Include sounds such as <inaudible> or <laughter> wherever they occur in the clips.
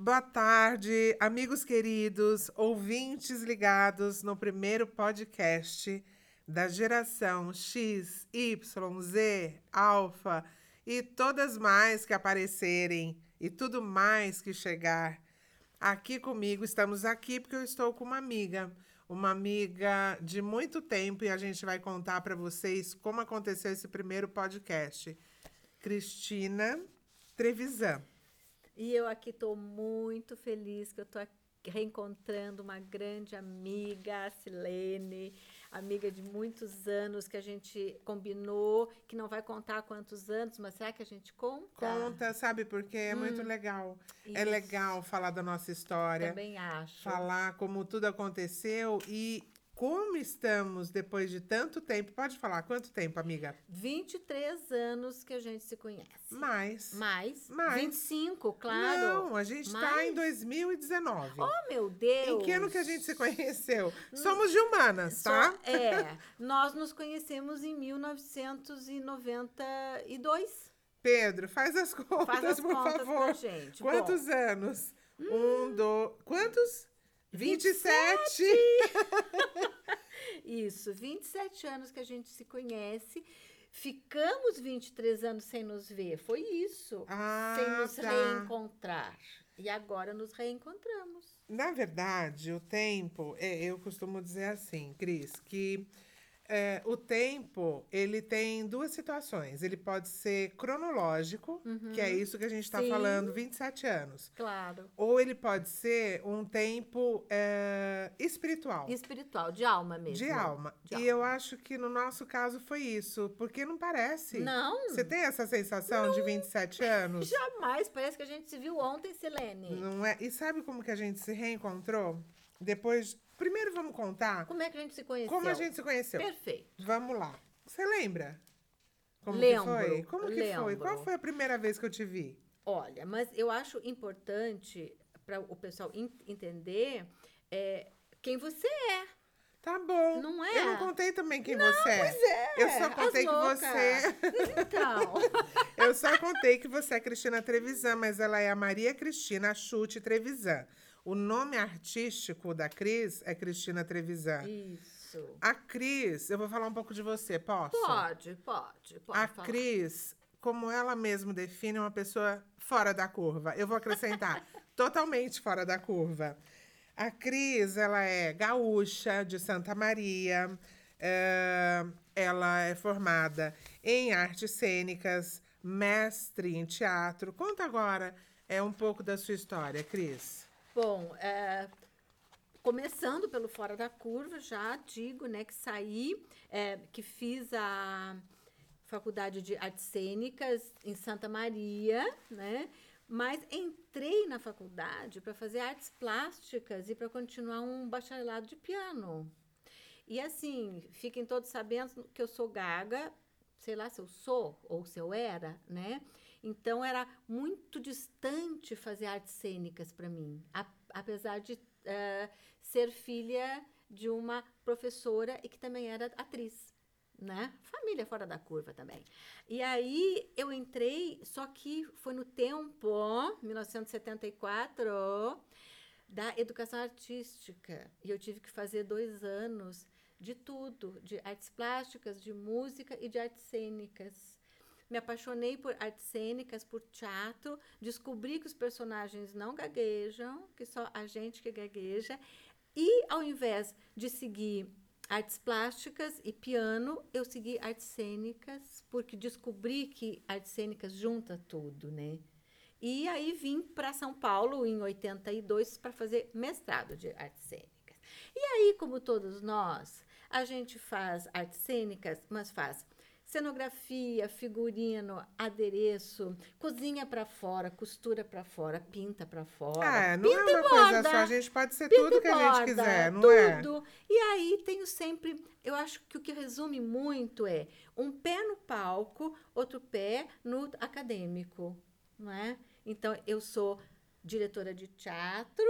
Boa tarde, amigos queridos, ouvintes ligados no primeiro podcast da geração X, Y, Z, Alfa e todas mais que aparecerem e tudo mais que chegar. Aqui comigo, estamos aqui porque eu estou com uma amiga, uma amiga de muito tempo e a gente vai contar para vocês como aconteceu esse primeiro podcast. Cristina Trevisan. E eu aqui estou muito feliz que eu estou reencontrando uma grande amiga, a Silene, amiga de muitos anos que a gente combinou, que não vai contar quantos anos, mas será que a gente conta? Conta, sabe por quê? É hum, muito legal. É isso. É legal falar da nossa história. Também acho. Falar como tudo aconteceu e como estamos depois de tanto tempo? Pode falar, quanto tempo, amiga? 23 anos que a gente se conhece. Mais. Mais? Mais. 25, claro. Não, a gente está em 2019. Oh, meu Deus! Em que ano que a gente se conheceu? Somos de humanas, tá? Só, é. <laughs> nós nos conhecemos em 1992. Pedro, faz as contas, faz as por contas favor. Gente. Quantos Bom, anos? Hum, um, dois. Quantos? 27! 27. <laughs> Isso, 27 anos que a gente se conhece. Ficamos 23 anos sem nos ver. Foi isso. Ah, sem nos tá. reencontrar. E agora nos reencontramos. Na verdade, o tempo, é, eu costumo dizer assim, Cris, que é, o tempo, ele tem duas situações. Ele pode ser cronológico, Uhum. que é isso que a gente está falando, 27 anos. Claro. Ou ele pode ser um tempo é, espiritual. Espiritual, de alma mesmo. De alma. De e alma. eu acho que no nosso caso foi isso, porque não parece. Não. Você tem essa sensação de 27 anos? <laughs> Jamais. Parece que a gente se viu ontem, Silene. Não é? E sabe como que a gente se reencontrou? Depois. Primeiro vamos contar Como é que a gente se conheceu? como a gente se conheceu. Perfeito. Vamos lá. Você lembra? Como Lembro, que foi? Como que foi? lembro. Qual foi a primeira vez que eu te vi? Olha, mas eu acho importante para o pessoal en- entender é, quem você é. Tá bom. Não é? Eu não contei também quem você é. Pois é. Eu só contei que você. <laughs> Então. Eu só contei que você é Cristina Trevisan, mas ela é a Maria Cristina Chute Trevisan. O nome artístico da Cris é Cristina Trevisan. Isso. A Cris, eu vou falar um pouco de você, posso? Pode, pode, pode A falar. Cris, como ela mesma define, é uma pessoa fora da curva. Eu vou acrescentar, <laughs> totalmente fora da curva. A Cris, ela é gaúcha de Santa Maria. é, ela é formada em artes cênicas, mestre em teatro. Conta agora é um pouco da sua história, Cris. Bom, é, começando pelo Fora da Curva, já digo, né, que saí, é, que fiz a Faculdade de Artes Cênicas em Santa Maria, né? Mas entrei na faculdade para fazer artes plásticas e para continuar um bacharelado de piano. E assim, fiquem todos sabendo que eu sou gaga, sei lá se eu sou ou se eu era, né? Então era muito distante fazer artes cênicas para mim, a- apesar de eh, ser filha de uma professora e que também era atriz, né? Família fora da curva também. E aí eu entrei, só que foi no tempo, 1974, da educação artística. E eu tive que fazer dois anos de tudo, de artes plásticas, de música e de artes cênicas. Me apaixonei por artes cênicas, por teatro, descobri que os personagens não gaguejam, que só a gente que gagueja. E ao invés de seguir artes plásticas e piano, eu segui artes cênicas, porque descobri que artes cênicas junta tudo, né? E aí vim para São Paulo em 82 para fazer mestrado de artes cênicas. E aí, como todos nós, a gente faz artes cênicas, mas faz cenografia, figurino, adereço, cozinha para fora, costura para fora, pinta para fora. É, não pinta é uma coisa borda, só, a gente pode ser tudo que a gente borda, quiser, não tudo. é? E aí tenho sempre, eu acho que o que resume muito é um pé no palco, outro pé no acadêmico, não é? Então eu sou diretora de teatro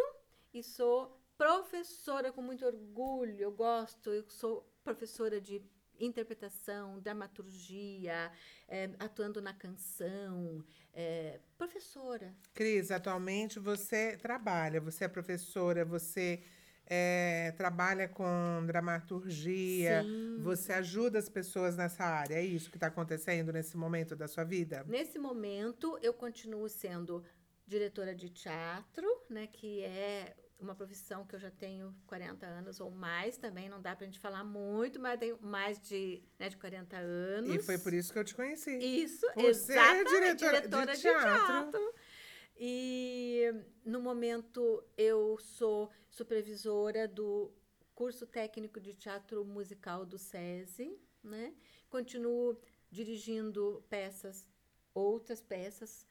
e sou professora com muito orgulho. Eu gosto, eu sou professora de interpretação, dramaturgia, é, atuando na canção, é, professora. Cris, atualmente você trabalha, você é professora, você é, trabalha com dramaturgia, Sim. você ajuda as pessoas nessa área. É isso que está acontecendo nesse momento da sua vida? Nesse momento, eu continuo sendo diretora de teatro, né, que é uma profissão que eu já tenho 40 anos ou mais também, não dá pra gente falar muito, mas tenho mais de, né, de 40 anos. E foi por isso que eu te conheci. Isso, Você é exatamente, diretora de teatro. E no momento eu sou supervisora do curso técnico de teatro musical do SESI, né? Continuo dirigindo peças, outras peças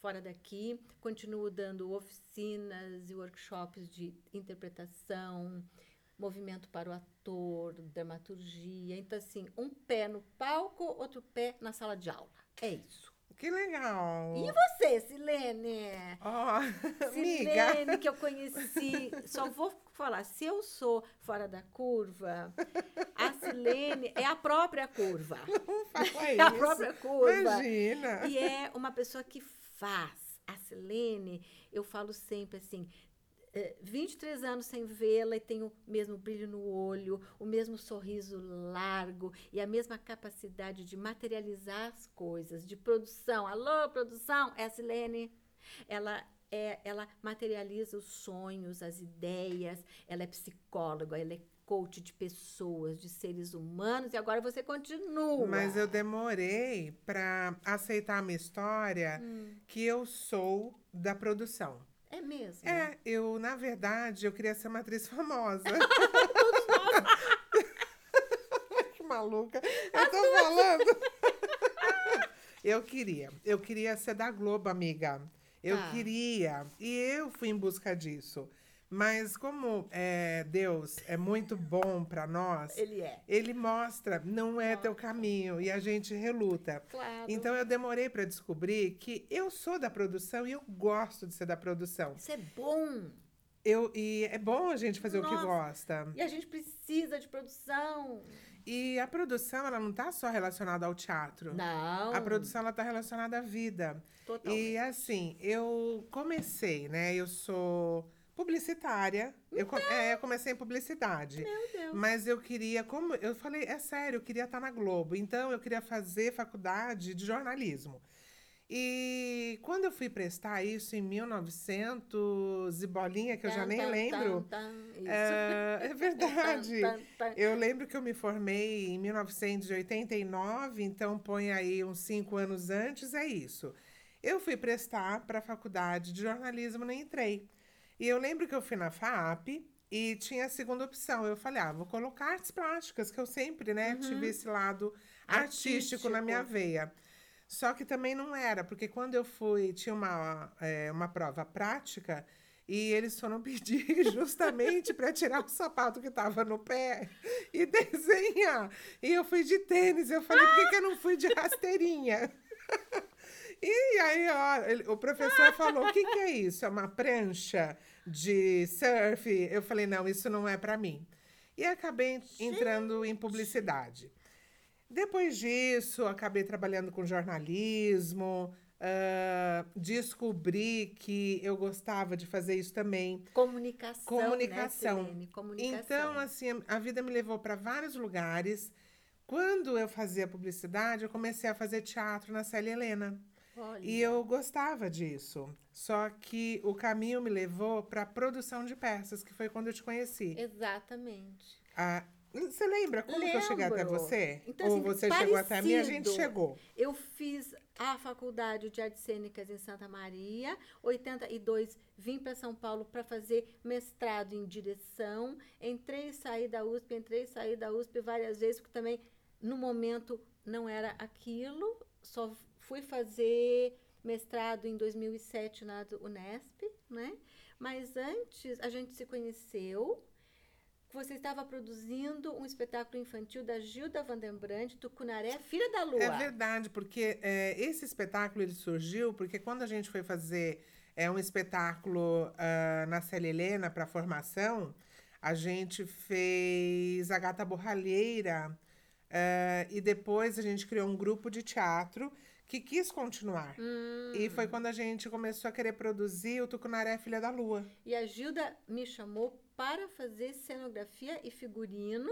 fora daqui, continuo dando oficinas e workshops de interpretação, movimento para o ator, dramaturgia. Então, assim, um pé no palco, outro pé na sala de aula. É isso. Que legal. E você, Silene? <laughs> Amiga. Silene, que eu conheci. Só vou falar, se eu sou fora da curva, a Silene é a própria curva. <laughs> Não fala É a isso. própria curva. Imagina. E é uma pessoa que faz. A Silene, eu falo sempre assim, eh, 23 anos sem vê-la e tem o mesmo brilho no olho, o mesmo sorriso largo e a mesma capacidade de materializar as coisas, de produção. Alô, produção, é a Silene. Ela é, ela materializa os sonhos, as ideias, ela é psicóloga, ela é coach de pessoas, de seres humanos, e agora você continua. Mas eu demorei para aceitar a minha história Hum. que eu sou da produção. É mesmo? É, eu, na verdade, eu queria ser uma atriz famosa. <laughs> <laughs> que maluca. Eu tô falando. <laughs> eu queria. Eu queria ser da Globo, amiga. Eu Tá. queria. E eu fui em busca disso. Mas como é, Deus é muito bom para nós, Ele é. ele mostra, não é teu caminho, e a gente reluta. Claro. Então eu demorei para descobrir que eu sou da produção e eu gosto de ser da produção. Isso é bom. Eu, e é bom a gente fazer o que Nossa. gosta. E a gente precisa de produção. E a produção, ela não tá só relacionada ao teatro. Não. A produção, ela tá relacionada à vida. Totalmente. E assim, eu comecei, né? Eu sou publicitária. Eu, co- é, eu comecei em publicidade. Meu Deus. Mas eu queria, como eu falei, é sério, eu queria estar na Globo. Então eu queria fazer faculdade de jornalismo. E quando eu fui prestar isso em 1900 e bolinha, que eu já nem lembro. É, é <laughs> verdade. Eu lembro que eu me formei em 1989, então põe aí uns cinco anos antes, é isso. Eu fui prestar para a faculdade de jornalismo, não entrei. E eu lembro que eu fui na FAP e tinha a segunda opção. Eu falei, ah, vou colocar artes plásticas, que eu sempre, né, tive esse lado artístico, na minha Uhum. Artístico. veia. Só que também não era, porque quando eu fui, tinha uma, é, uma prova prática e eles foram <laughs> pedir justamente para tirar o sapato que estava no pé e <laughs> desenhar. E eu fui de tênis. Eu falei, por que, que eu não fui de rasteirinha? <laughs> E aí, ó, ele- o professor falou: o que, que é isso? É uma prancha de surf? Eu falei: não, isso não é para mim. E acabei entrando em publicidade. Depois disso, acabei trabalhando com jornalismo, ah, descobri que eu gostava de fazer isso também. Comunicação. Comunicação. Né? Comunicação. Então, assim, a vida me levou para vários lugares. Quando eu fazia publicidade, eu comecei a fazer teatro na Célia Helena. Olha. E eu gostava disso. Só que o caminho me levou para produção de peças, que foi quando eu te conheci. Exatamente. Ah, você lembra como que eu cheguei até Lembro. você? Então, Ou assim, você chegou até mim? A gente parecido. chegou. Eu fiz a faculdade de artes cênicas em Santa Maria. 82 vim para São Paulo para fazer mestrado em direção. Entrei e saí da USP, entrei e saí da USP várias vezes, porque também no momento não era aquilo. Só fui fazer mestrado em 2007 na Unesp, né? Mas antes a gente se conheceu. Você estava produzindo um espetáculo infantil da Gilda Vandenbrand, Tucunaré, Filha da Lua. É verdade, porque é, esse espetáculo ele surgiu porque quando a gente foi fazer é, um espetáculo ah, na Célia Helena para formação, a gente fez a Gata Borralheira eh, e depois a gente criou um grupo de teatro que quis continuar. Hum. E foi quando a gente começou a querer produzir o Tucunaré Filha da Lua. E a Gilda me chamou para fazer cenografia e figurino,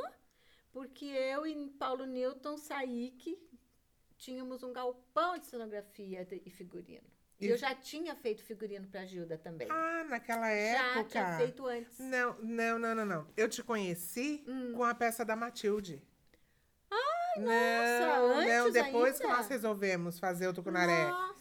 porque eu e Paulo Newton Saik tínhamos um galpão de cenografia e figurino. E eu já tinha feito figurino para a Gilda também. Ah, naquela já época. tinha feito antes. Não, não, não, não, não. Eu te conheci Hum. com a peça da Matilde. Não, nossa, não, antes depois que ainda? nós resolvemos fazer o Tucunaré. Nossa!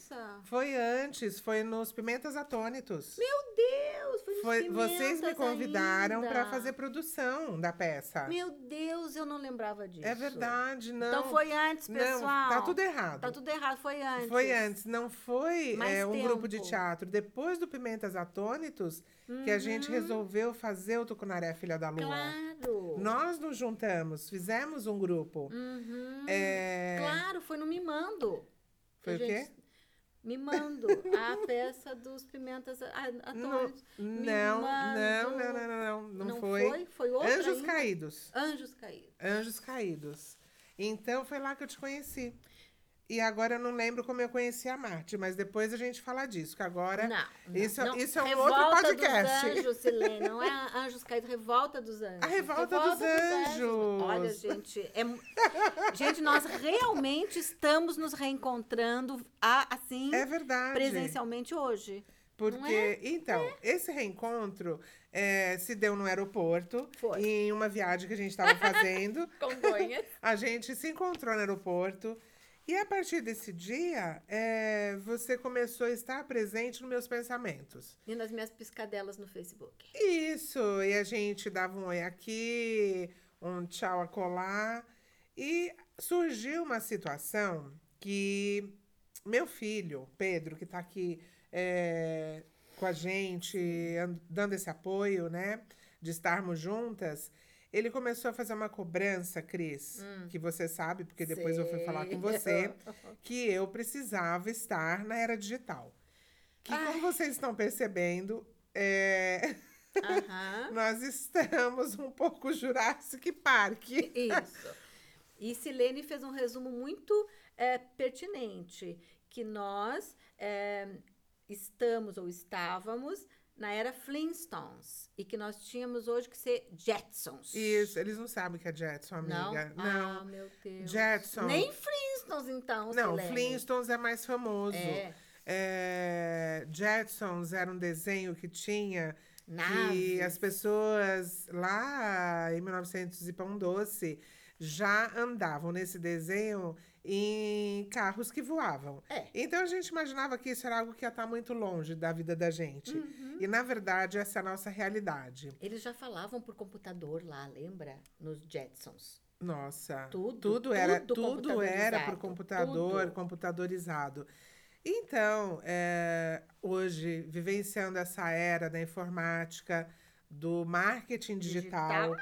Foi antes, foi nos Pimentas Atônitos. Meu Deus! Foi, nos Foi, vocês me Pimentas convidaram para fazer produção da peça. Meu Deus, eu não lembrava disso. É verdade, não. Então foi antes, pessoal. Não, tá tudo errado. Tá tudo errado, foi antes. Foi antes, não foi é, um grupo de tempo. teatro. Depois do Pimentas Atônitos, que a gente resolveu fazer o Tucunaré Filha da Lua. Uhum. Claro. Nós nos juntamos, fizemos um grupo. Uhum. É, Claro, foi no Mimando. Foi o quê? Gente- Mimando, a peça dos Pimentas a- Não, não, não, não, não, não, não, não foi. foi? Foi outra Anjos ainda? Caídos. Anjos Caídos. Anjos Caídos. Então foi lá que eu te conheci. E agora eu não lembro como eu conheci a Marte, mas depois a gente fala disso, que agora Não, não, isso, não. isso é um Revolta outro podcast. Dos anjos, Silene, não é <laughs> Anjos Caídos, Revolta dos Anjos. A Revolta dos Anjos. Olha, gente, é gente, nós realmente estamos nos reencontrando assim É verdade. presencialmente hoje. Porque, é? então, esse reencontro eh, se deu no aeroporto, Foi. em uma viagem que a gente estava fazendo. <laughs> Congonhas. A gente se encontrou no aeroporto. E a partir desse dia, eh, você começou a estar presente nos meus pensamentos. E nas minhas piscadelas no Facebook. Isso, e a gente dava um oi aqui, um tchau acolá. E surgiu uma situação que meu filho, Pedro, que está aqui é, com a gente, an- dando esse apoio, né, de estarmos juntas, ele começou a fazer uma cobrança, Cris, que você sabe, porque depois eu fui falar com você, <laughs> que eu precisava estar na era digital. Que, como vocês estão percebendo, é, <laughs> nós estamos um pouco Jurassic Park. Isso. E Silene fez um resumo muito é, pertinente, que nós é, estamos ou estávamos na era Flintstones e que nós tínhamos hoje que ser Jetsons. Isso, eles não sabem o que é Jetson, Não? amiga. Ah, meu Deus. Jetson. Nem Flintstones, então, Não. Flintstones é mais famoso. É. É, Jetsons era um desenho que tinha que Naves. as pessoas lá em 1900 e pão doce já andavam nesse desenho em carros que voavam. É. Então a gente imaginava que isso era algo que ia estar muito longe da vida da gente. Uhum. E na verdade essa é a nossa realidade. Eles já falavam por computador lá, lembra? Nos Jetsons. Nossa, Tudo, tudo era, tudo tudo era por computador, tudo. computadorizado. Então, é, hoje, vivenciando essa era da informática, do marketing digital,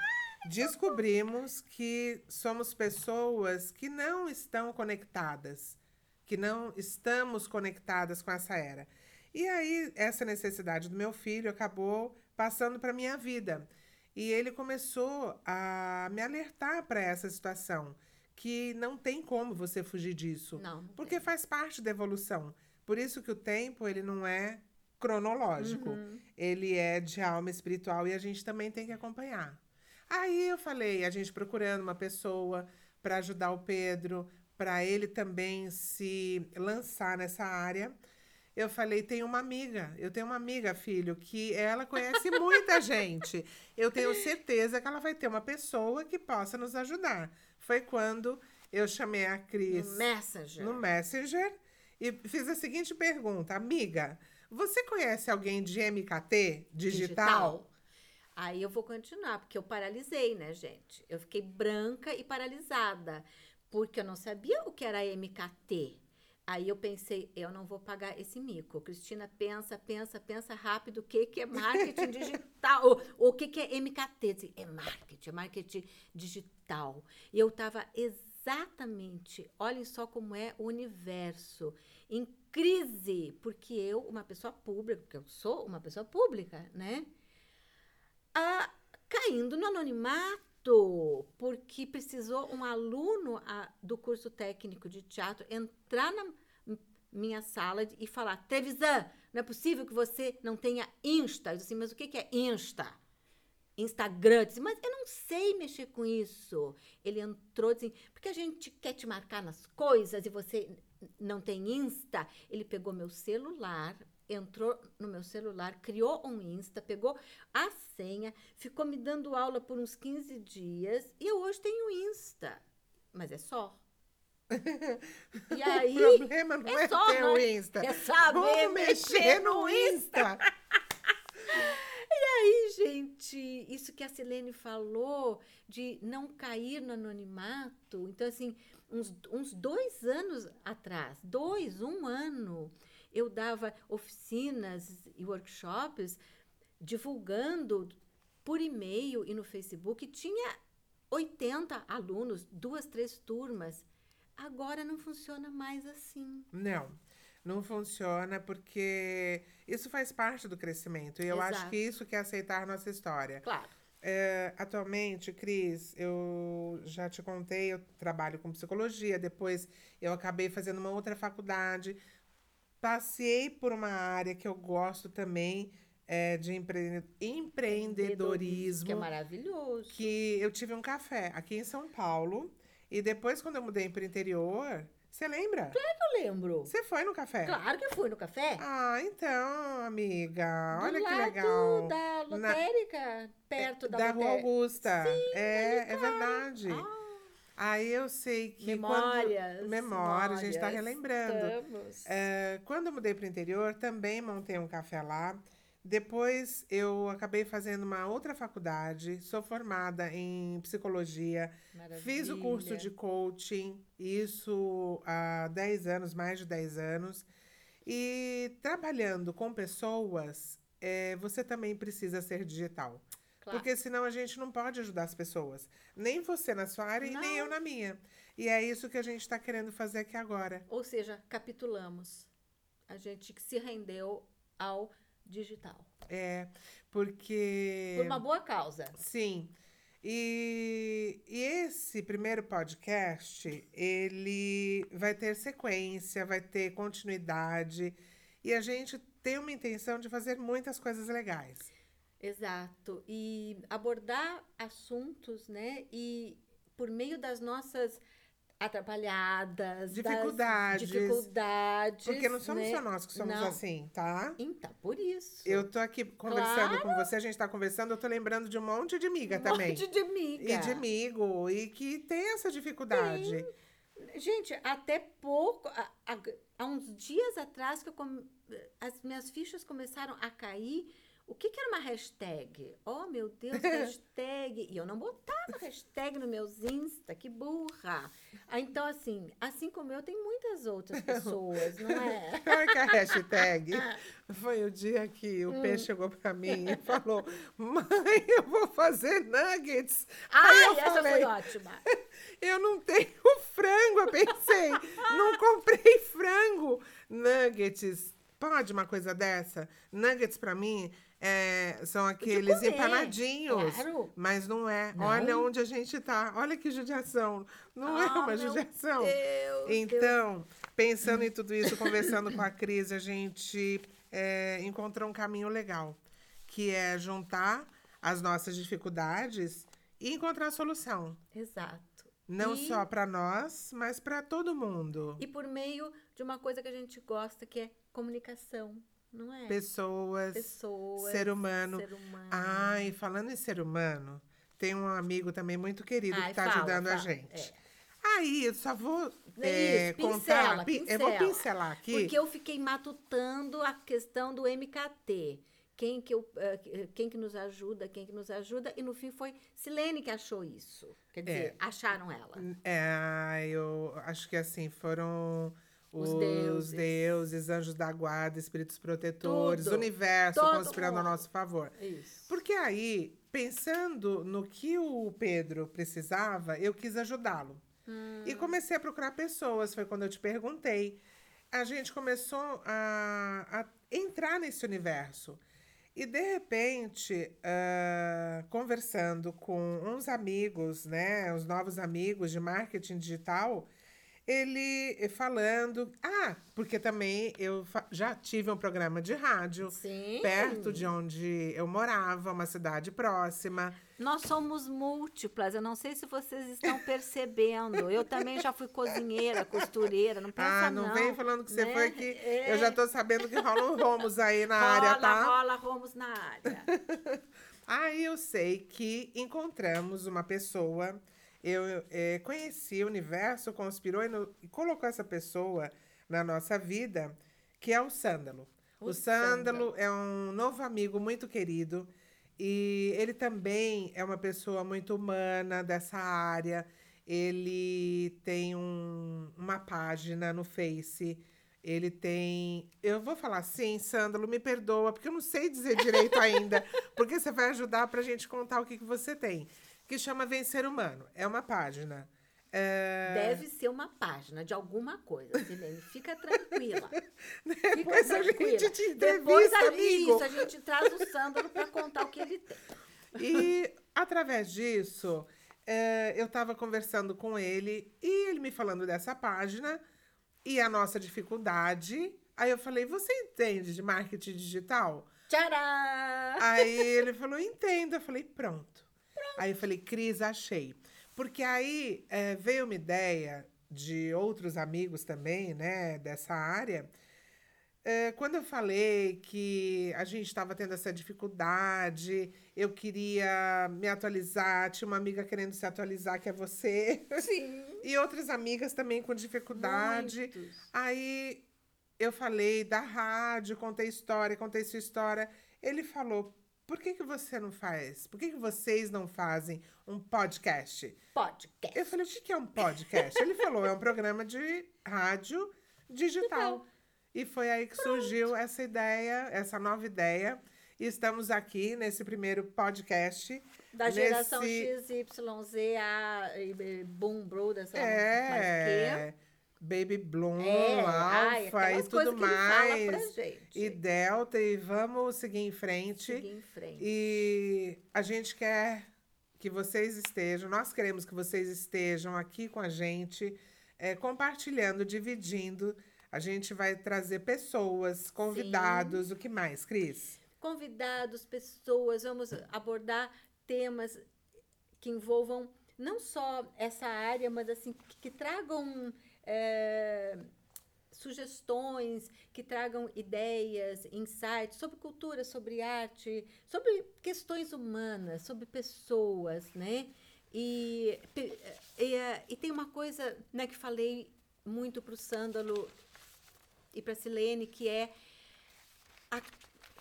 descobrimos que somos pessoas que não estão conectadas, que não estamos conectadas com essa era. E aí, essa necessidade do meu filho acabou passando para minha vida. E ele começou a me alertar para essa situação, que não tem como você fugir disso, Não, não porque faz parte da evolução. Por isso que o tempo ele não é cronológico, Uhum. ele é de alma espiritual e a gente também tem que acompanhar. Aí eu falei, a gente procurando uma pessoa para ajudar o Pedro, para ele também se lançar nessa área. Eu falei, tem uma amiga, eu tenho uma amiga, filho, que ela conhece muita <laughs> gente. Eu tenho certeza que ela vai ter uma pessoa que possa nos ajudar. Foi quando eu chamei a Cris No Messenger. no Messenger e fiz a seguinte pergunta: Amiga, você conhece alguém de MKT digital? Aí eu vou continuar, porque eu paralisei, né, gente? Eu fiquei branca e paralisada, porque eu não sabia o que era MKT. Aí eu pensei, eu não vou pagar esse mico. Cristina pensa, pensa, pensa rápido o que, que é marketing <laughs> digital, o, o que, que é MKT. É marketing, é marketing digital. E eu estava exatamente, olhem só como é o universo, em crise, porque eu, uma pessoa pública, porque eu sou uma pessoa pública, né? Caindo no anonimato. Porque precisou um aluno a, do curso técnico de teatro entrar na minha sala e falar: Trevisan, não é possível que você não tenha Insta. Eu disse assim, mas o que é Insta? Instagram. Disse, mas eu não sei mexer com isso. Ele entrou assim, porque a gente quer te marcar nas coisas e você não tem Insta. Ele pegou meu celular, entrou no meu celular, criou um Insta, pegou a senha, ficou me dando aula por uns 15 dias e eu hoje tenho Insta. Mas é só. <laughs> E aí, o problema não é, é só, ter o? Insta. é saber Vamos mexer no Insta. <laughs> aí, gente, isso que a Silene falou de não cair no anonimato. Então, assim, uns, uns dois anos atrás, dois, um ano, eu dava oficinas e workshops divulgando por e-mail e no Facebook. Tinha 80 alunos, duas, três turmas. Agora não funciona mais assim. Não, não funciona porque isso faz parte do crescimento. E eu acho Exato. que isso que é aceitar nossa história. Claro. É, atualmente, Cris, eu já te contei, eu trabalho com psicologia, depois eu acabei fazendo uma outra faculdade. Passei por uma área que eu gosto também, é, de empre- empreendedorismo. Que é maravilhoso. que eu tive um café aqui em São Paulo. E depois, quando eu mudei para o interior, você lembra? Eu lembro. Você foi no café? Claro que eu fui no café. Ah, então, amiga, Do olha que legal. da Na- lotérica, perto da, da Rua. Augusta. é, é verdade. Ah, Aí eu sei que memórias. quando memória, a gente está memórias. relembrando. É, quando eu mudei para o interior, também montei um café lá. Depois eu acabei fazendo uma outra faculdade, sou formada em psicologia, fiz o curso Maravilha. de coaching, isso há 10 anos, mais de 10 anos. E trabalhando com pessoas, é, você também precisa ser digital. Claro. Porque senão a gente não pode ajudar as pessoas. Nem você na sua área e nem Não. eu na minha. E é isso que a gente está querendo fazer aqui agora. Ou seja, capitulamos. A gente que se rendeu ao digital. É, porque. Por uma boa causa. Sim. E, e esse primeiro podcast, ele vai ter sequência, vai ter continuidade. E a gente tem uma intenção de fazer muitas coisas legais. Exato. E abordar assuntos, né? E por meio das nossas atrapalhadas, das Dificuldades. dificuldades. Porque não somos né? só nós que somos Não. assim, tá? Então, por isso. Eu tô aqui conversando com você, a gente tá conversando, eu tô lembrando de um monte de amiga um também. monte de amiga. E de amigo, e que tem essa dificuldade. Gente, até pouco, há, há- há uns dias atrás que eu come- as minhas fichas começaram a cair. O que, que era uma hashtag? Oh, meu Deus, <laughs> hashtag. E eu não botava hashtag no meus Insta, que burra. Ah, então, assim, assim como eu, tem muitas outras <laughs> pessoas, não é? Pior que a hashtag <laughs> foi o dia que o P chegou pra mim e falou: Mãe, eu vou fazer nuggets. Aí Ai, eu essa falei, foi ótima. Eu não tenho frango, eu pensei. não comprei frango. Nuggets. Pode uma coisa dessa? Nuggets pra mim é, são aqueles empanadinhos. claro. Mas não é. Não? Olha onde a gente tá. Olha que judiação. Não é Ah, uma meu judiação. Deus, Então, pensando em <laughs> tudo isso, conversando com a Cris, a gente é, encontrou um caminho legal, que é juntar as nossas dificuldades e encontrar a solução. Exato. Não E- só para nós, mas para todo mundo. E por meio de uma coisa que a gente gosta, que é comunicação, não é? Pessoas, Pessoas. ser humano. Ser humano. Ai, falando em ser humano, tem um amigo também muito querido Ai, que está fala, ajudando a gente. É. Aí, eu só vou É é, isso, contar. pincela, pi- Eu vou pincela. pincelar aqui. Porque eu fiquei matutando a questão do MKT. Quem que, eu, eh, quem que nos ajuda, quem que nos ajuda. E no fim foi Silene que achou isso. Quer dizer, acharam ela. É, eu acho que assim, foram os, Os deuses. deuses. anjos da guarda, espíritos protetores, Tudo. universo Todo conspirando a mundo. nosso favor. Isso. Porque aí, pensando no que o Pedro precisava, eu quis ajudá-lo. Hum. E comecei a procurar pessoas, foi quando eu te perguntei. A gente começou a, a entrar nesse universo. E de repente, uh, conversando com uns amigos, né, os novos amigos de marketing digital, ele falando. Ah, porque também eu já tive um programa de rádio Sim. perto de onde eu morava, uma cidade próxima. Nós somos múltiplas, eu não sei se vocês estão <laughs> percebendo. Eu também já fui cozinheira, costureira, não pensa Ah, não, não. vem falando que você né? foi que É. eu já tô sabendo que rolam romos aí na rola, área, tá? Rola, romos na área. <laughs> Aí eu sei que encontramos uma pessoa, eu eh, conheci o universo, conspirou e, no- e colocou essa pessoa na nossa vida, que é o Sândalo. O, O Sândalo é um novo amigo muito querido e ele também é uma pessoa muito humana dessa área. Ele tem um- uma página no Face. Ele tem. Eu vou falar assim, Sândalo, me perdoa, porque eu não sei dizer direito ainda. <laughs> Porque você vai ajudar pra gente contar o que, que você tem. Que chama Vencer Humano. É uma página. É, Deve ser uma página de alguma coisa, Silene. Fica tranquila. <laughs> Fica Depois a tranquila. gente te Depois a, amigo. isso, a gente traz o Sândalo para contar o que ele tem. E através disso, é, eu estava conversando com ele e ele me falando dessa página e a nossa dificuldade. Aí eu falei: Você entende de marketing digital? Tcharam! Aí ele falou: Entendo. Eu falei: Pronto. Aí eu falei: Cris, achei. Porque aí é, veio uma ideia de outros amigos também, né, dessa área. É, quando eu falei que a gente estava tendo essa dificuldade, eu queria me atualizar, tinha uma amiga querendo se atualizar, que é você, <laughs> Sim. e outras amigas também com dificuldade. Muitos. Aí eu falei da rádio, contei história, contei sua história. Ele falou: por que, que você não faz? Por que, que vocês não fazem um podcast? Podcast. Eu falei: o que, é um podcast? Ele falou: é um programa de rádio digital. Digital. E foi aí que surgiu essa ideia, essa nova ideia. E estamos aqui nesse primeiro podcast. Da geração nesse- XYZ, a Boom Brothers, sei lá É. Baby Bloom, É, ai, Alpha aquelas e tudo mais. E Delta, e vamos seguir em frente. Seguir em frente. E a gente quer que vocês estejam, nós queremos que vocês estejam aqui com a gente, é, compartilhando, dividindo. A gente vai trazer pessoas, convidados, o que mais, Cris? Convidados, pessoas, vamos abordar temas que envolvam não só essa área, mas assim, que, que tragam é, sugestões, que tragam ideias, insights sobre cultura, sobre arte, sobre questões humanas, sobre pessoas, né? E, e, eh, e tem uma coisa né, que falei muito para o Sândalo e para a Silene, que é a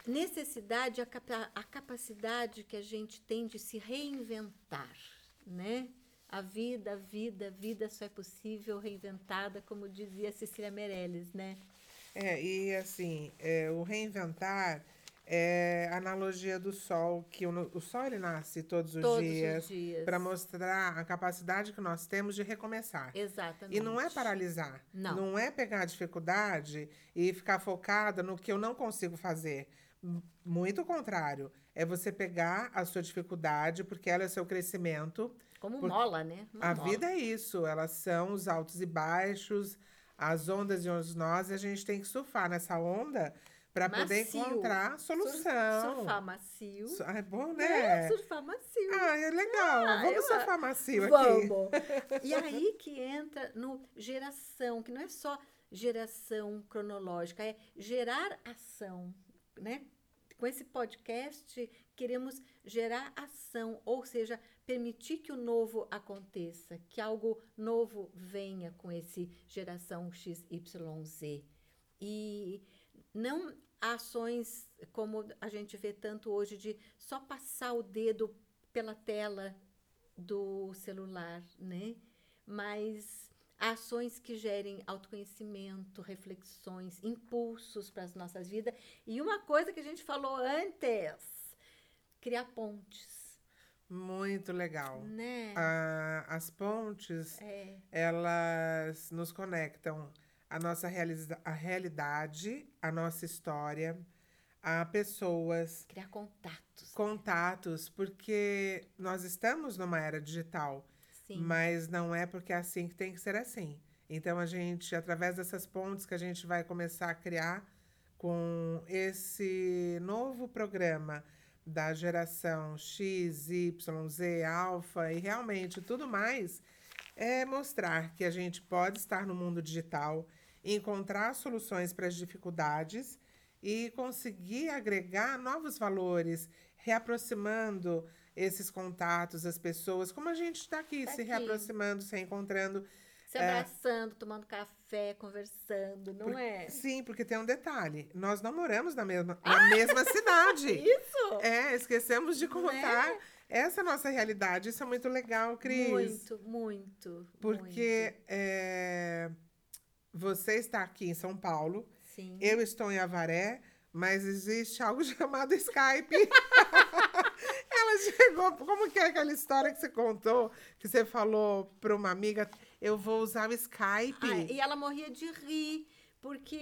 necessidade, a, capa- a capacidade que a gente tem de se reinventar, né? A vida, a vida, a vida só é possível reinventada, como dizia Cecília Meirelles, né? É, e assim, é, o reinventar é a analogia do sol, que o, o sol ele nasce todos os Todos dias dias. para mostrar a capacidade que nós temos de recomeçar. Exatamente. E não é paralisar. Não. é pegar a dificuldade e ficar focada no que eu não consigo fazer. Muito o contrário. É você pegar a sua dificuldade, porque ela é seu crescimento. Como mola, né? Uma a mola. vida é isso. Elas são os altos e baixos, as ondas e os nós, e a gente tem que surfar nessa onda para poder encontrar solução. Surfar macio. Ah, é bom, É, né? surfar macio. Ah, é legal. Ah, Vamos eu- surfar macio aqui. Vamos. <laughs> E aí que entra no geração, que não é só geração cronológica, é gerar ação, né? Com esse podcast, queremos gerar ação, ou seja, permitir que o novo aconteça, que algo novo venha com esse geração XYZ. E não ações como a gente vê tanto hoje de só passar o dedo pela tela do celular, né? Mas ações que gerem autoconhecimento, reflexões, impulsos para as nossas vidas. E uma coisa que a gente falou antes, criar pontes, Muito legal. né? Ah, as pontes, É, elas nos conectam à nossa a realidade, à nossa história, a pessoas, Criar contatos. contatos, porque nós estamos numa era digital, Sim. mas não é porque é assim que tem que ser assim. Então a gente, através dessas pontes que a gente vai começar a criar com esse novo programa da geração X, Y, Z, Alfa e realmente tudo mais, é mostrar que a gente pode estar no mundo digital, encontrar soluções para as dificuldades e conseguir agregar novos valores, reaproximando esses contatos, as pessoas, como a gente está aqui, Tá se aqui. reaproximando, se encontrando. Se abraçando, tomando café, conversando, não é? Sim, porque tem um detalhe: nós não moramos na mesma, na mesma cidade. <laughs> Isso! É, esquecemos de contar essa nossa realidade. Isso é muito legal, Cris. Muito, muito. Porque é, você está aqui em São Paulo, muito. Sim. eu estou em Avaré, mas existe algo <laughs> chamado Skype. <laughs> Ela chegou. Como que é aquela história que você contou? Que você falou para uma amiga: eu vou usar o Skype. Ah, e ela morria de rir, porque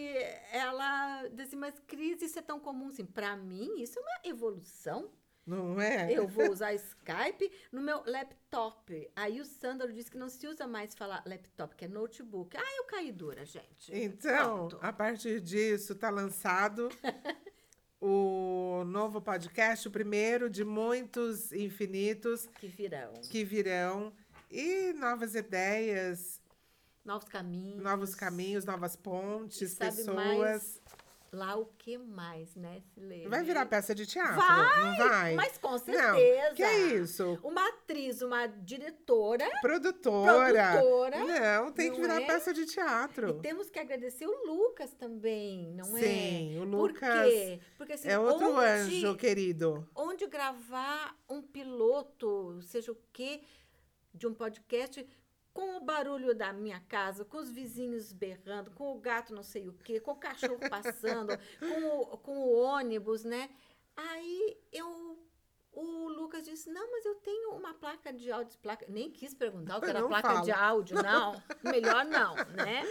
ela dizia, mas Cris, isso é tão comum assim. Para mim, isso é uma evolução. Não é? Eu vou <laughs> usar Skype no meu laptop. Aí o Sandro disse que não se usa mais falar laptop, que é notebook. Ah, eu caí dura, gente. Então, Pronto. a partir disso, está lançado <laughs> o novo podcast, o primeiro de muitos infinitos Que virão. que virão. E novas ideias, Novos caminhos. novos caminhos, novas pontes, pessoas. Lá o que mais, né, Silene? Vai virar peça de teatro, Vai, não vai? Mas com Não, certeza. que é isso? Uma atriz, uma diretora. Produtora. Produtora, Não, tem que não virar é? peça de teatro. E temos que agradecer o Lucas também, não é? Sim, o Por Lucas quê? Porque assim, é outro onde, anjo querido. onde gravar um piloto, seja o quê, de um podcast, com o barulho da minha casa, com os vizinhos berrando, com o gato não sei o quê, com o cachorro passando, <laughs> com, o, com o ônibus, né? Aí eu. O Lucas disse: Não, mas eu tenho uma placa de áudio. Placa, nem quis perguntar o que era placa fala. de áudio, <laughs> não. Melhor não, né?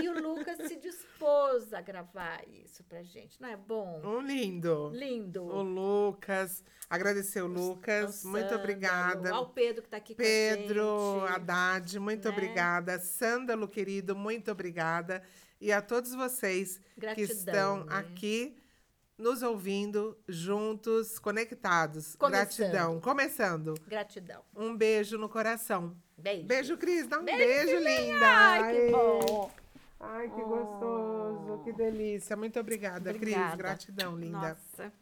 E o Lucas se dispôs a gravar isso pra gente. Não é bom? Um lindo. Lindo. O Lucas, agradecer o Lucas, muito obrigada. Ao Pedro que está aqui Pedro, com a gente. Haddad, muito né? obrigada. Sândalo, querido, muito obrigada. E a todos vocês que Gratidão, estão né? aqui nos ouvindo, juntos, conectados. Começando. Gratidão. Começando. Gratidão. Um beijo no coração. Beijo. Beijo, Cris. Dá um Beijo, beijo, linda. Ai, que bom. Ai, que Oh. gostoso. Que delícia. Muito obrigada, Cris. Obrigada. Gratidão, linda. Nossa.